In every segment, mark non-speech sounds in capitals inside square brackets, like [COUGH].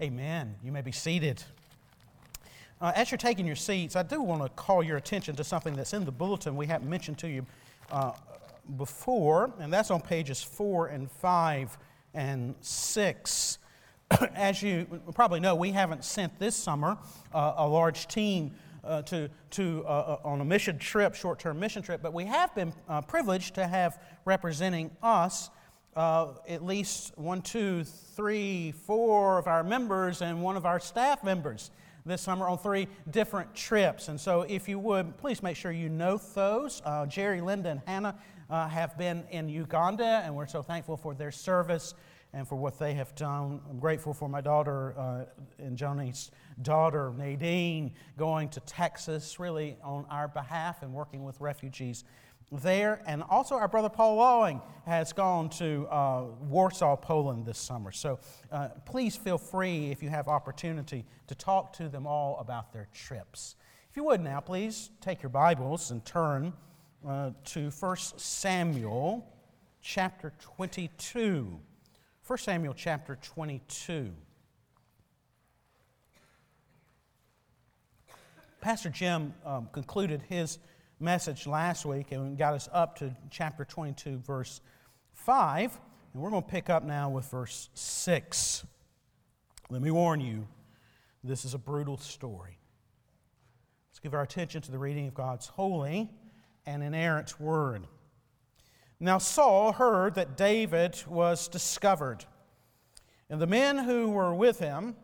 Amen. You may be seated. Uh, as you're taking your seats, I do want to call your attention to something that's in the bulletin we haven't mentioned to you uh, before, and that's on pages four and five and six. [CLEARS THROAT] as you probably know, we haven't sent this summer uh, a large team uh, to, to, uh, uh, on a mission trip, short term mission trip, but we have been privileged to have representing us uh, at least one, two, three, four of our members and one of our staff members this summer on three different trips. And so, if you would, please make sure you note those. Uh, Jerry, Linda, and Hannah uh, have been in Uganda, and we're so thankful for their service and for what they have done. I'm grateful for my daughter uh, and Johnny's daughter, Nadine, going to Texas really on our behalf and working with refugees there. And also, our brother Paul Lawing has gone to uh, Warsaw, Poland this summer. So uh, please feel free, if you have opportunity, to talk to them all about their trips. If you would now, please take your Bibles and turn uh, to 1 Samuel chapter 22. 1 Samuel chapter 22. Pastor Jim um, concluded his message last week and got us up to chapter 22, verse 5. And we're going to pick up now with verse 6. Let me warn you, this is a brutal story. Let's give our attention to the reading of God's holy and inerrant word. Now, Saul heard that David was discovered, and the men who were with him,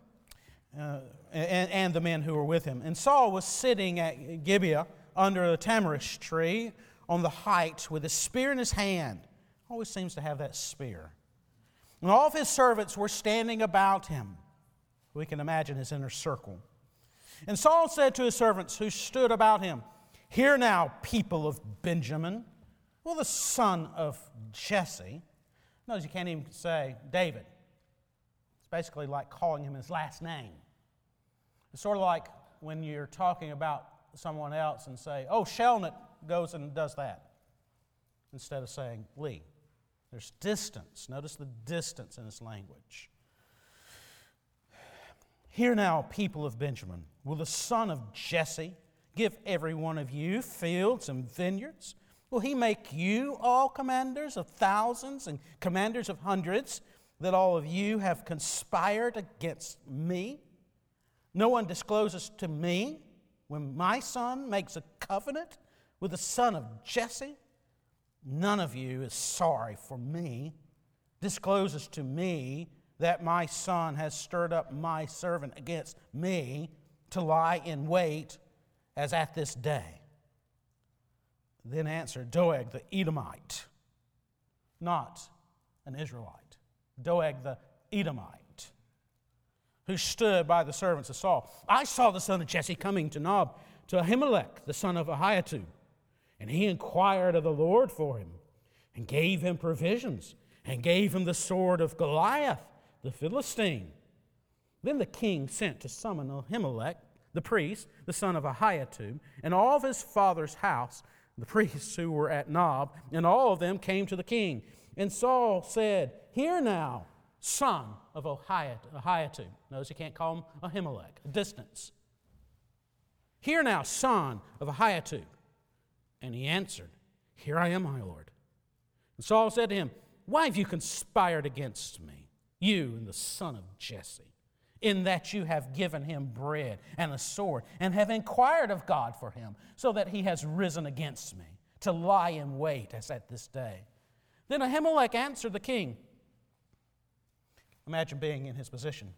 uh, and, and the men who were with him. And Saul was sitting at Gibeah under a tamarisk tree on the height with a spear in his hand. Always seems to have that spear. And all of his servants were standing about him. We can imagine his inner circle. And Saul said to his servants who stood about him, Hear now, people of Benjamin, well, the son of Jesse. Notice you can't even say David. It's basically like calling him his last name. It's sort of like when you're talking about someone else and say, oh, Shelnut goes and does that, instead of saying Lee. There's distance. Notice the distance in his language. Hear now, people of Benjamin, will the son of Jesse give every one of you fields and vineyards? Will he make you all commanders of thousands and commanders of hundreds, that all of you have conspired against me? No one discloses to me when my son makes a covenant with the son of Jesse, none of you is sorry for me, discloses to me that my son has stirred up my servant against me to lie in wait as at this day. Then answered Doeg the Edomite, not an Israelite. Doeg the Edomite who stood by the servants of Saul. I saw the son of Jesse coming to Nob, to Ahimelech, the son of Ahitub, and he inquired of the Lord for him, and gave him provisions, and gave him the sword of Goliath, the Philistine. Then the king sent to summon Ahimelech, the priest, the son of Ahitub, and all of his father's house, the priests who were at Nob, and all of them came to the king. And Saul said, Hear now, son of Ahitub. Notice he can't call him Ahimelech, a distance. Hear now, son of Ahitub. And he answered, Here I am, my Lord. And Saul said to him, Why have you conspired against me, you and the son of Jesse, in that you have given him bread and a sword, and have inquired of God for him, so that he has risen against me, to lie in wait as at this day? Then Ahimelech answered the king, Imagine being in his position.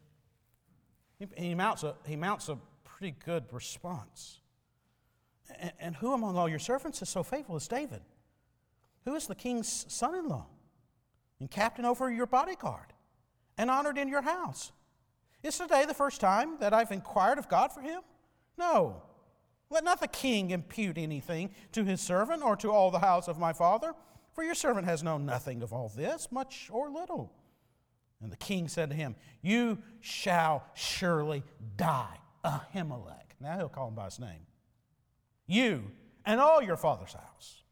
He, he, mounts, a, he mounts a pretty good response. And, and who among all your servants is so faithful as David? Who is the king's son in law and captain over your bodyguard and honored in your house? Is today the first time that I've inquired of God for him? No. Let not the king impute anything to his servant or to all the house of my father, for your servant has known nothing of all this, much or little. And the king said to him, You shall surely die, Ahimelech. Now he'll call him by his name. You and all your father's house.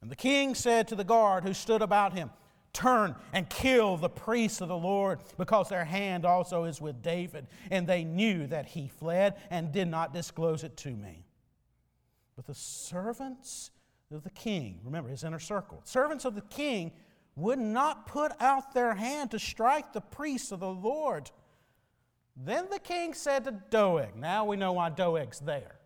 And the king said to the guard who stood about him, turn and kill the priests of the Lord, because their hand also is with David, and they knew that he fled and did not disclose it to me. But the servants of the king, remember his inner circle, servants of the king would not put out their hand to strike the priests of the Lord. Then the king said to Doeg, now we know why Doeg's there.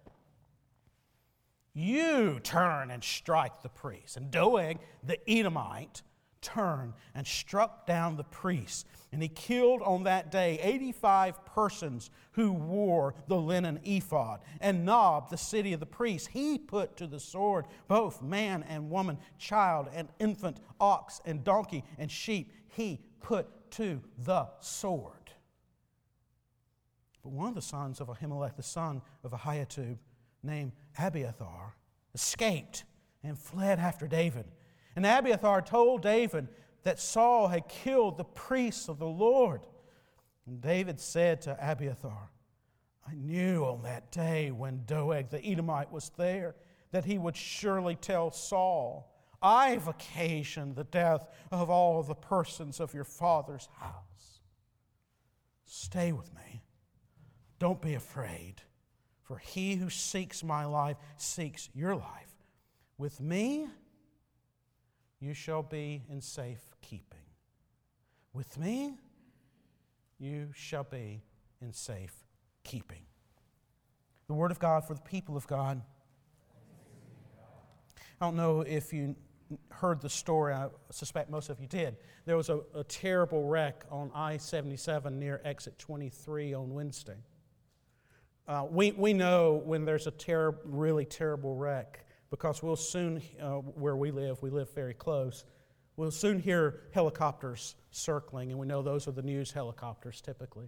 You turn and strike the priests. And Doeg, the Edomite, turned and struck down the priests. And he killed on that day 85 persons who wore the linen ephod. And Nob, the city of the priests, he put to the sword both man and woman, child and infant, ox and donkey and sheep. He put to the sword. But one of the sons of Ahimelech, the son of Ahitub, named Abiathar, escaped and fled after David and Abiathar told David that Saul had killed the priests of the Lord. And David said to Abiathar, I knew on that day when Doeg the Edomite was there that he would surely tell Saul, I've occasioned the death of all the persons of your father's house. Stay with me. Don't be afraid, for he who seeks my life seeks your life. With me, you shall be in safe keeping. With me, you shall be in safe keeping. The Word of God for the people of God. I don't know if you heard the story, I suspect most of you did. There was a, a terrible wreck on I 77 near exit 23 on Wednesday. Uh, we, we know when there's a ter- really terrible wreck because we'll soon, uh, where we live, we live very close, we'll soon hear helicopters circling, and we know those are the news helicopters typically.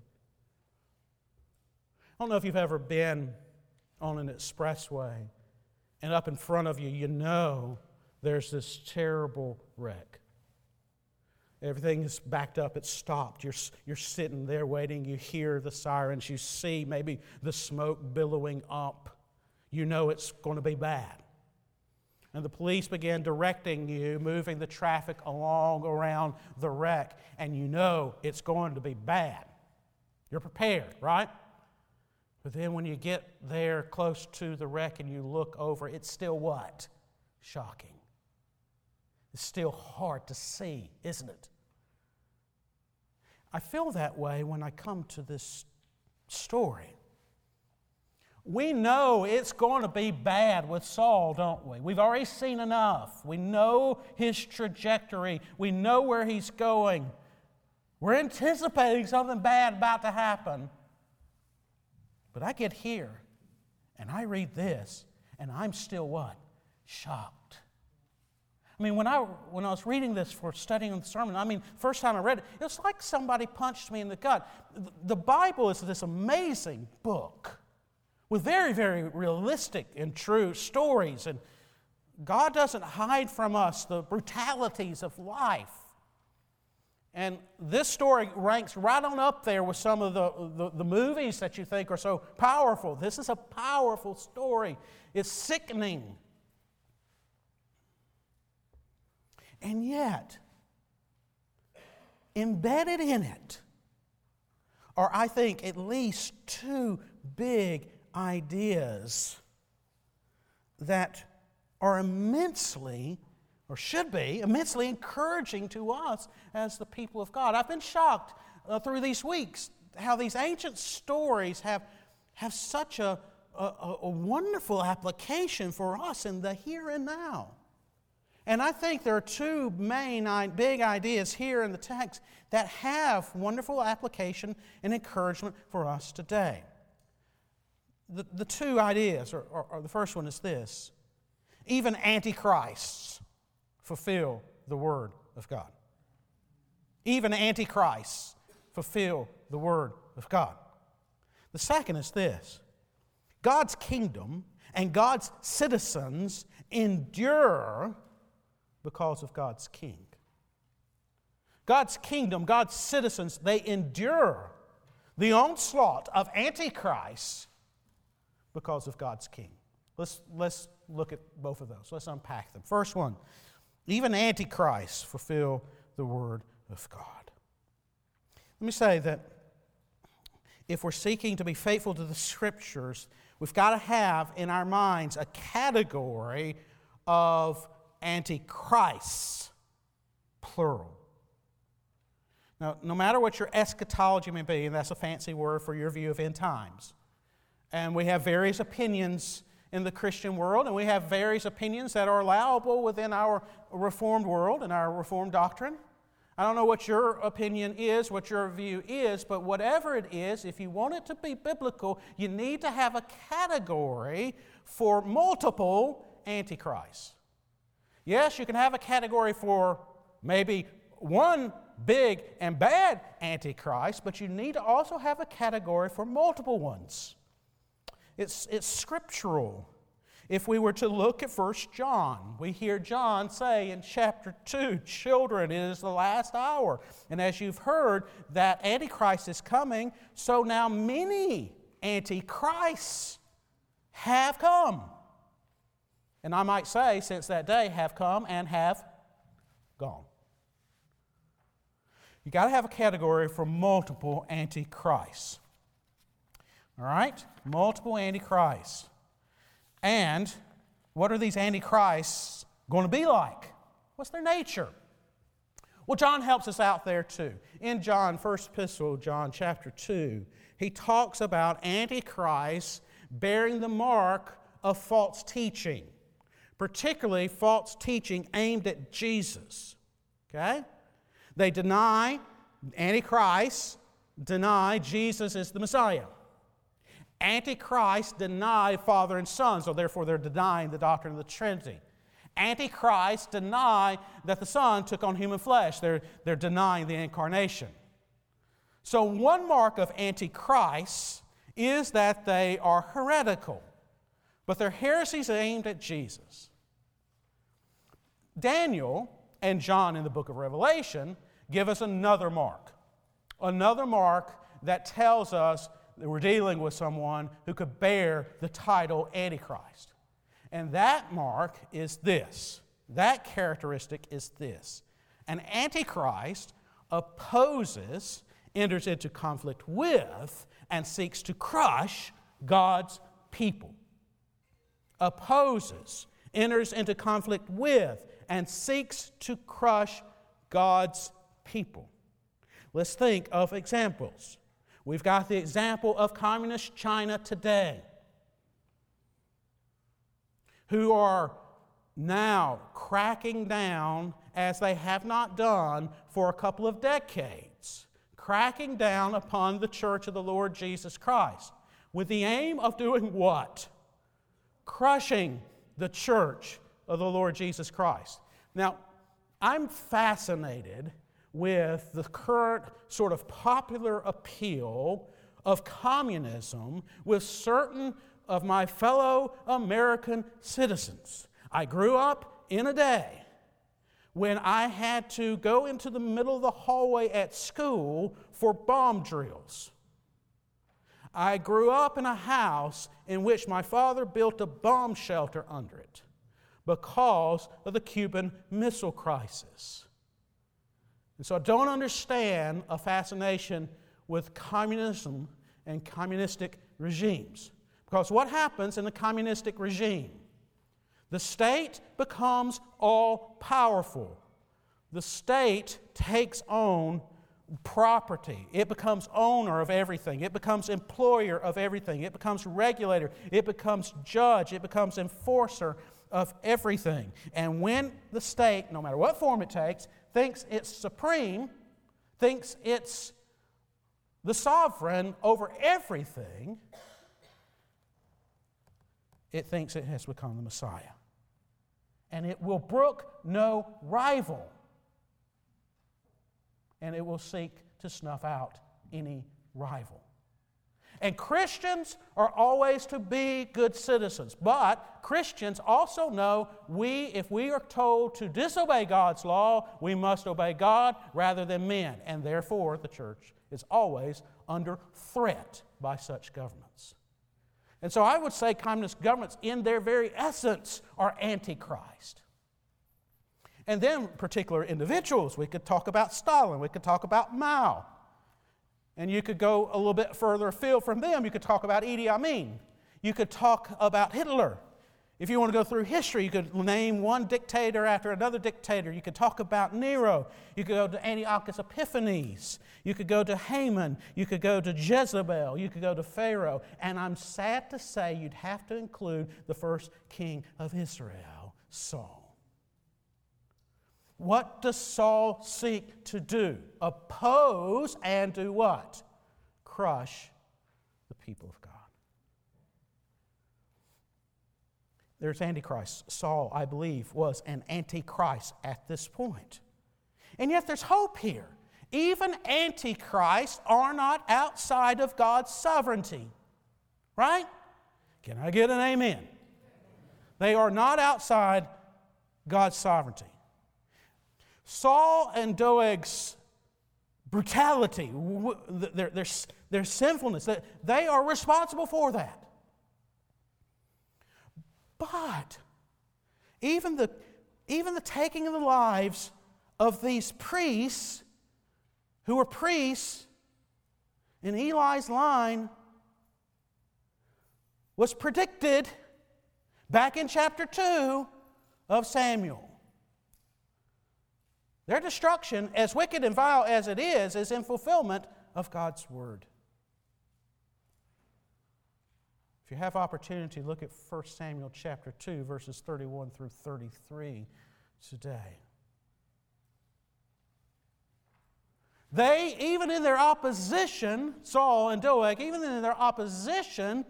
I don't know if you've ever been on an expressway and up in front of you, you know there's this terrible wreck. Everything is backed up, it's stopped. You're, you're sitting there waiting. You hear the sirens, you see maybe the smoke billowing up. You know it's going to be bad and the police begin directing you, moving the traffic along around the wreck, and you know it's going to be bad. You're prepared, right? But then when you get there close to the wreck and you look over, it's still what? Shocking. It's still hard to see, isn't it? I feel that way when I come to this story. We know it's going to be bad with Saul, don't we? We've already seen enough. We know his trajectory, we know where he's going. We're anticipating something bad about to happen. But I get here and I read this, and I'm still what? Shocked. I mean, when I, when I was reading this for studying the sermon, I mean, first time I read it, it was like somebody punched me in the gut. The Bible is this amazing book with very, very realistic and true stories. And God doesn't hide from us the brutalities of life. And this story ranks right on up there with some of the, the, the, movies that you think are so powerful. This is a powerful story, it's sickening. And yet, embedded in it are, I think, at least two big ideas that are immensely, or should be, immensely encouraging to us as the people of God. I've been shocked uh, through these weeks how these ancient stories have, have such a, a, a wonderful application for us in the here and now. And I think there are two main big ideas here in the text that have wonderful application and encouragement for us today the, the two ideas, or, or, or the first one is this even antichrists fulfill the Word of God. Even antichrists fulfill the Word of God. The second is this God's kingdom and God's citizens endure because of God's king. God's kingdom, God's citizens, they endure the onslaught of antichrists because of God's king. Let's, let's look at both of those. Let's unpack them. First one even antichrists fulfill the Word of God. Let me say that if we're seeking to be faithful to the Scriptures, we've got to have in our minds a category of antichrists, plural. Now, no matter what your eschatology may be, and that's a fancy word for your view of end times, and we have various opinions in the Christian world, and we have various opinions that are allowable within our Reformed world and our Reformed doctrine. I don't know what your opinion is, what your view is, but whatever it is, if you want it to be biblical, you need to have a category for multiple antichrists. Yes, you can have a category for maybe one big and bad antichrist, but you need to also have a category for multiple ones. It's, it's scriptural. If we were to look at 1 John, we hear John say in chapter 2, Children, it is the last hour. And as you've heard, that Antichrist is coming, so now many Antichrists have come. And I might say, since that day, have come and have gone. You got to have a category for multiple antichrists. All right? Multiple antichrists. And what are these antichrists going to be like? What's their nature? Well, John helps us out there too. In John, first epistle, John chapter 2, he talks about antichrists bearing the mark of false teaching, particularly false teaching aimed at Jesus. Okay? They deny, antichrists deny Jesus is the Messiah. Antichrist deny Father and Son, so therefore they're denying the doctrine of the Trinity. Antichrist deny that the Son took on human flesh. They're, they're denying the incarnation. So, one mark of Antichrist is that they are heretical, but their heresies aimed at Jesus. Daniel and John in the book of Revelation give us another mark. Another mark that tells us we're dealing with someone who could bear the title Antichrist. And that mark is this that characteristic is this an Antichrist opposes, enters into conflict with, and seeks to crush God's people. Opposes, enters into conflict with, and seeks to crush God's people. Let's think of examples. We've got the example of communist China today, who are now cracking down as they have not done for a couple of decades, cracking down upon the church of the Lord Jesus Christ with the aim of doing what? Crushing the church of the Lord Jesus Christ. Now, I'm fascinated with the current sort of popular appeal of communism with certain of my fellow American citizens. I grew up in a day when I had to go into the middle of the hallway at school for bomb drills. I grew up in a house in which my father built a bomb shelter under it because of the Cuban Missile Crisis. And so I don't understand a fascination with communism and communistic regimes. Because what happens in a communistic regime? The state becomes all powerful. The state takes on property. It becomes owner of everything. It becomes employer of everything. It becomes regulator. It becomes judge. It becomes enforcer of everything. And when the state, no matter what form it takes, thinks it's supreme, thinks it's the sovereign over everything, it thinks it has become the Messiah. And it will brook no rival. And it will seek to snuff out any rival. And Christians are always to be good citizens. But Christians also know we, if we are told to disobey God's law, we must obey God rather than men. And therefore, the church is always under threat by such governments. And so I would say communist governments, in their very essence, are antichrist. And then particular individuals. We could talk about Stalin, we could talk about Mao. And you could go a little bit further afield from them. You could talk about Idi Amin. You could talk about Hitler. If you want to go through history, you could name one dictator after another dictator. You could talk about Nero. You could go to Antiochus Epiphanes. You could go to Haman. You could go to Jezebel. You could go to Pharaoh. And I'm sad to say you'd have to include the first king of Israel, Saul. What does Saul seek to do? Oppose and do what? Crush the people of God. There's Antichrist. Saul, I believe, was an Antichrist at this point. And yet there's hope here. Even Antichrists are not outside of God's sovereignty. Right? Can I get an amen? They are not outside God's sovereignty. Saul and Doeg's brutality, their, their, their sinfulness, they are responsible for that. But even the, even the taking of the lives of these priests who were priests in Eli's line was predicted back in chapter 2 of Samuel. Their destruction, as wicked and vile as it is, is in fulfillment of God's word. If you have opportunity, look at 1 Samuel chapter 2, verses 31 through 33 today. They, even in their opposition, Saul and Doeg, even in their opposition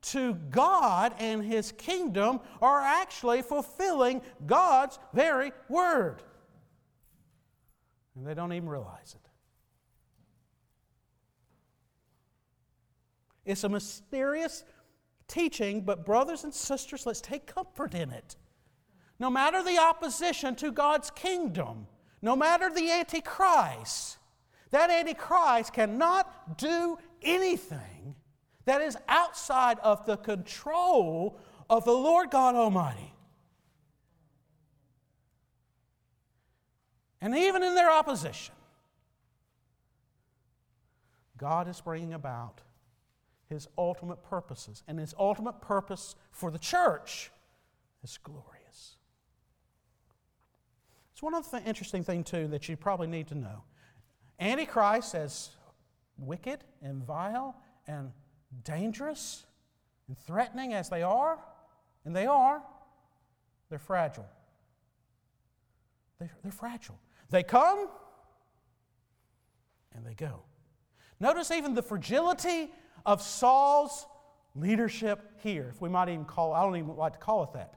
to God and His kingdom, are actually fulfilling God's very word. And they don't even realize it. It's a mysterious teaching, but brothers and sisters, let's take comfort in it. No matter the opposition to God's kingdom, no matter the Antichrist, that Antichrist cannot do anything that is outside of the control of the Lord God Almighty. And even in their opposition, God is bringing about his ultimate purposes. And his ultimate purpose for the church is glorious. It's one of the interesting things, too, that you probably need to know. Antichrist, as wicked and vile and dangerous and threatening as they are, and they are, they're fragile. They're, they're fragile. They come and they go. Notice even the fragility of Saul's leadership here, if we might even call I don't even like to call it that.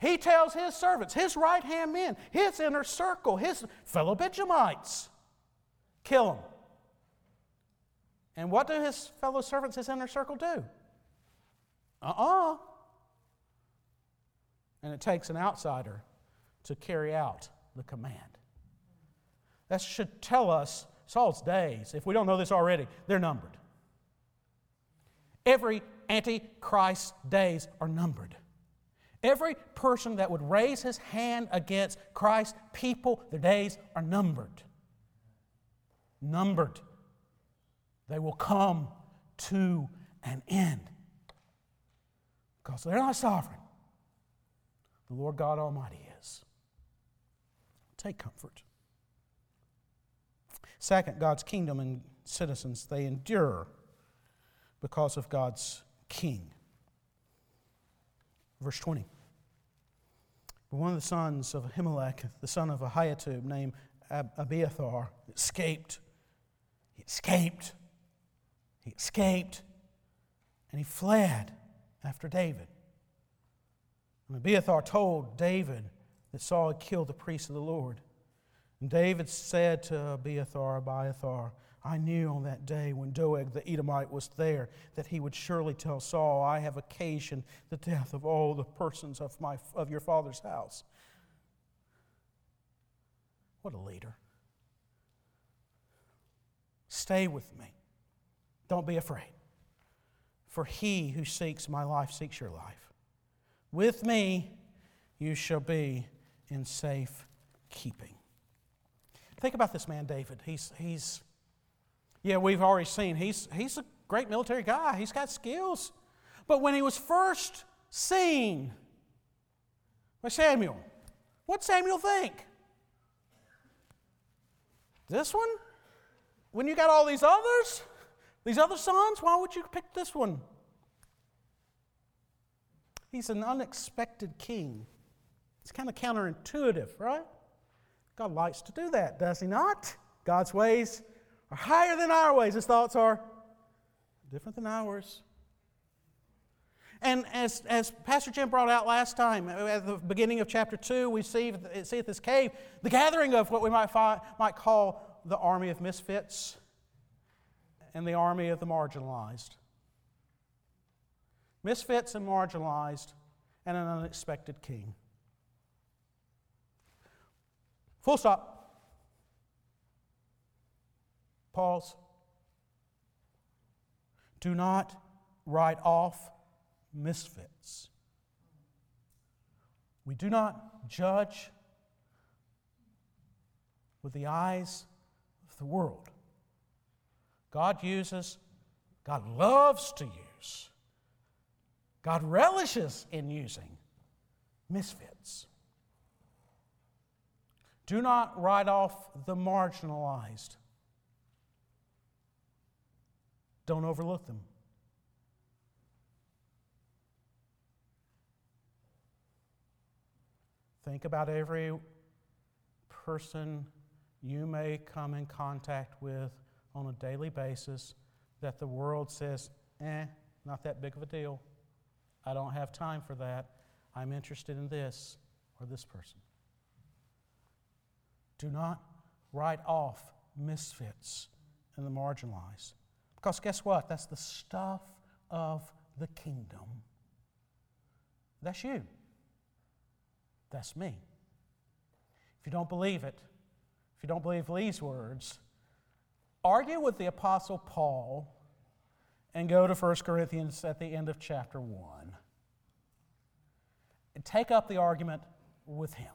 He tells his servants, his right hand men, his inner circle, his fellow Benjamites, kill him. And what do his fellow servants, his inner circle, do? Uh uh-uh. uh And it takes an outsider to carry out the command. That should tell us Saul's days, if we don't know this already, they're numbered. Every Antichrist days are numbered. Every person that would raise his hand against Christ's people, their days are numbered. Numbered. They will come to an end. Because they're not sovereign. The Lord God Almighty. Take comfort. Second, God's kingdom and citizens, they endure because of God's king. Verse 20. But one of the sons of Ahimelech, the son of Ahitub, named Abiathar, escaped. He escaped. He escaped. And he fled after David. And Abiathar told David that Saul had killed the priest of the Lord. And David said to Abiathar, Abiathar, I knew on that day when Doeg the Edomite was there that he would surely tell Saul, I have occasioned the death of all the persons of, my, of your father's house. What a leader. Stay with me. Don't be afraid. For he who seeks my life seeks your life. With me you shall be in safe keeping. Think about this man, David. He's, he's yeah, we've already seen he's, he's a great military guy, he's got skills. But when he was first seen by Samuel, what Samuel think? This one? When you got all these others, these other sons, why would you pick this one? He's an unexpected king. It's kind of counterintuitive, right? God likes to do that, does he not? God's ways are higher than our ways. His thoughts are different than ours. And as, as Pastor Jim brought out last time, at the beginning of chapter 2, we see, see at this cave the gathering of what we might, might call the army of misfits and the army of the marginalized. Misfits and marginalized, and an unexpected king. Full stop. Pause. Do not write off misfits. We do not judge with the eyes of the world. God uses, God loves to use, God relishes in using misfits. Do not write off the marginalized. Don't overlook them. Think about every person you may come in contact with on a daily basis that the world says, eh, not that big of a deal. I don't have time for that. I'm interested in this or this person. Do not write off misfits and the marginalized. Because guess what? That's the stuff of the kingdom. That's you. That's me. If you don't believe it, if you don't believe these words, argue with the Apostle Paul and go to 1 Corinthians at the end of chapter 1. And take up the argument with him.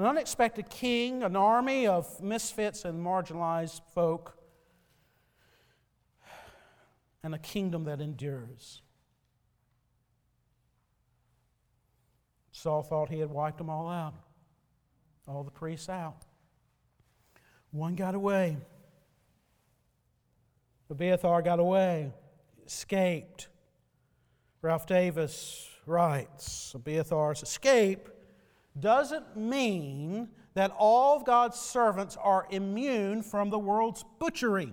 An unexpected king, an army of misfits and marginalized folk and a kingdom that endures. Saul thought he had wiped them all out, all the priests out. One got away. Abiathar got away, escaped. Ralph Davis writes Abiathar's escape doesn't mean that all of God's servants are immune from the world's butchery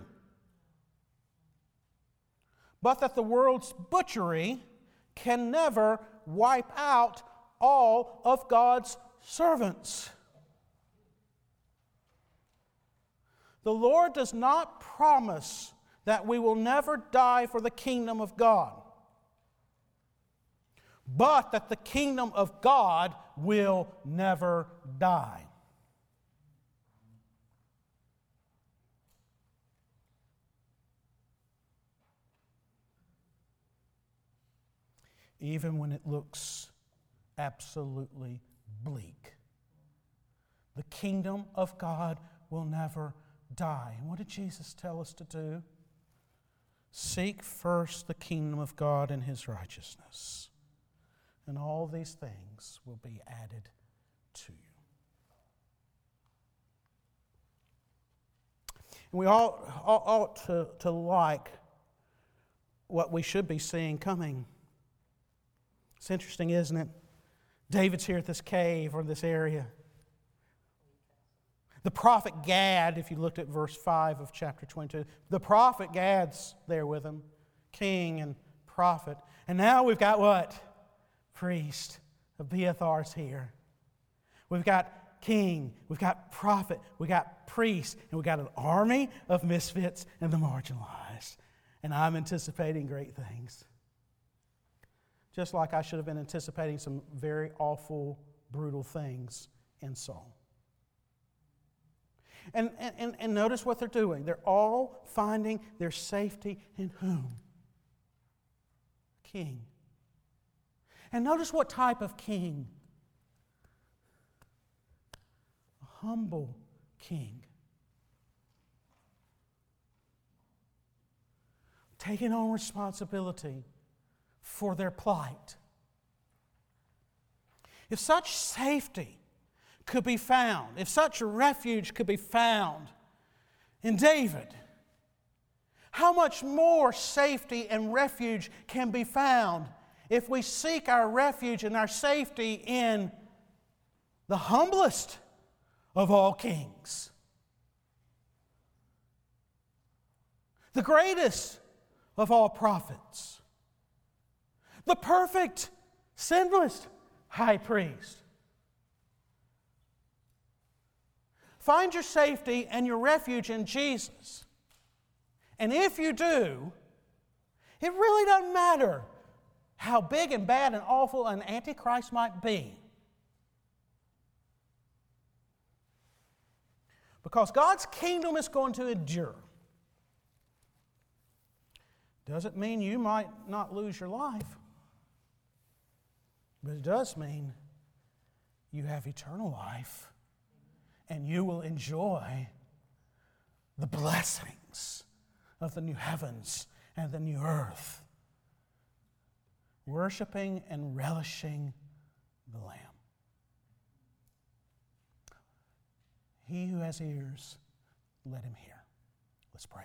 but that the world's butchery can never wipe out all of God's servants. The Lord does not promise that we will never die for the kingdom of God, but that the kingdom of God will never die. even when it looks absolutely bleak. The kingdom of God will never die. And what did Jesus tell us to do? Seek first the kingdom of God and his righteousness, and all these things will be added to you. And we all ought to, to like what we should be seeing coming. It's interesting, isn't it? David's here at this cave or this area. The prophet Gad, if you looked at verse 5 of chapter 22, the prophet Gad's there with him, king and prophet. And now we've got what? Priest. Abiathar's here. We've got king, we've got prophet, we've got priest, and we've got an army of misfits and the marginalized. And I'm anticipating great things just like I should have been anticipating some very awful, brutal things in Saul. And, and, and notice what they're doing. They're all finding their safety in whom? King. And notice what type of king a humble king. Taking on responsibility for their plight. If such safety could be found, if such refuge could be found in David, how much more safety and refuge can be found if we seek our refuge and our safety in the humblest of all kings, the greatest of all prophets, the perfect, sinless high priest. Find your safety and your refuge in Jesus. And if you do, it really doesn't matter how big and bad and awful an Antichrist might be. Because God's kingdom is going to endure. Doesn't mean you might not lose your life, but it does mean you have eternal life and you will enjoy the blessings of the new heavens and the new earth, worshiping and relishing the Lamb. He who has ears, let him hear. Let's pray.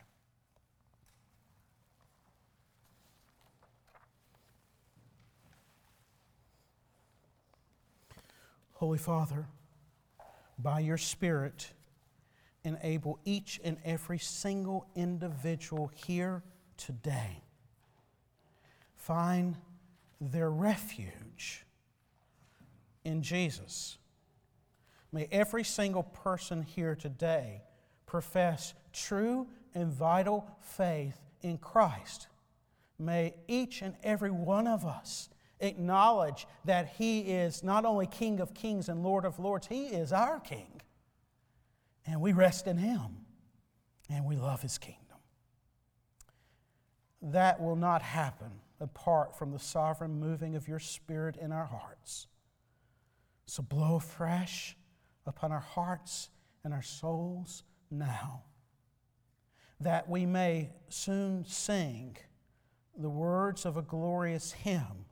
Holy Father, by your Spirit, enable each and every single individual here today find their refuge in Jesus May every single person here today profess true and vital faith in Christ. May each and every one of us acknowledge that He is not only King of kings and Lord of lords, He is our King. And we rest in Him and we love His kingdom. That will not happen apart from the sovereign moving of your Spirit in our hearts. So blow fresh upon our hearts and our souls now, that we may soon sing the words of a glorious hymn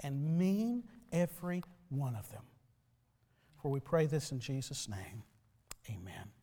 and mean every one of them. For we pray this in Jesus' name. Amen.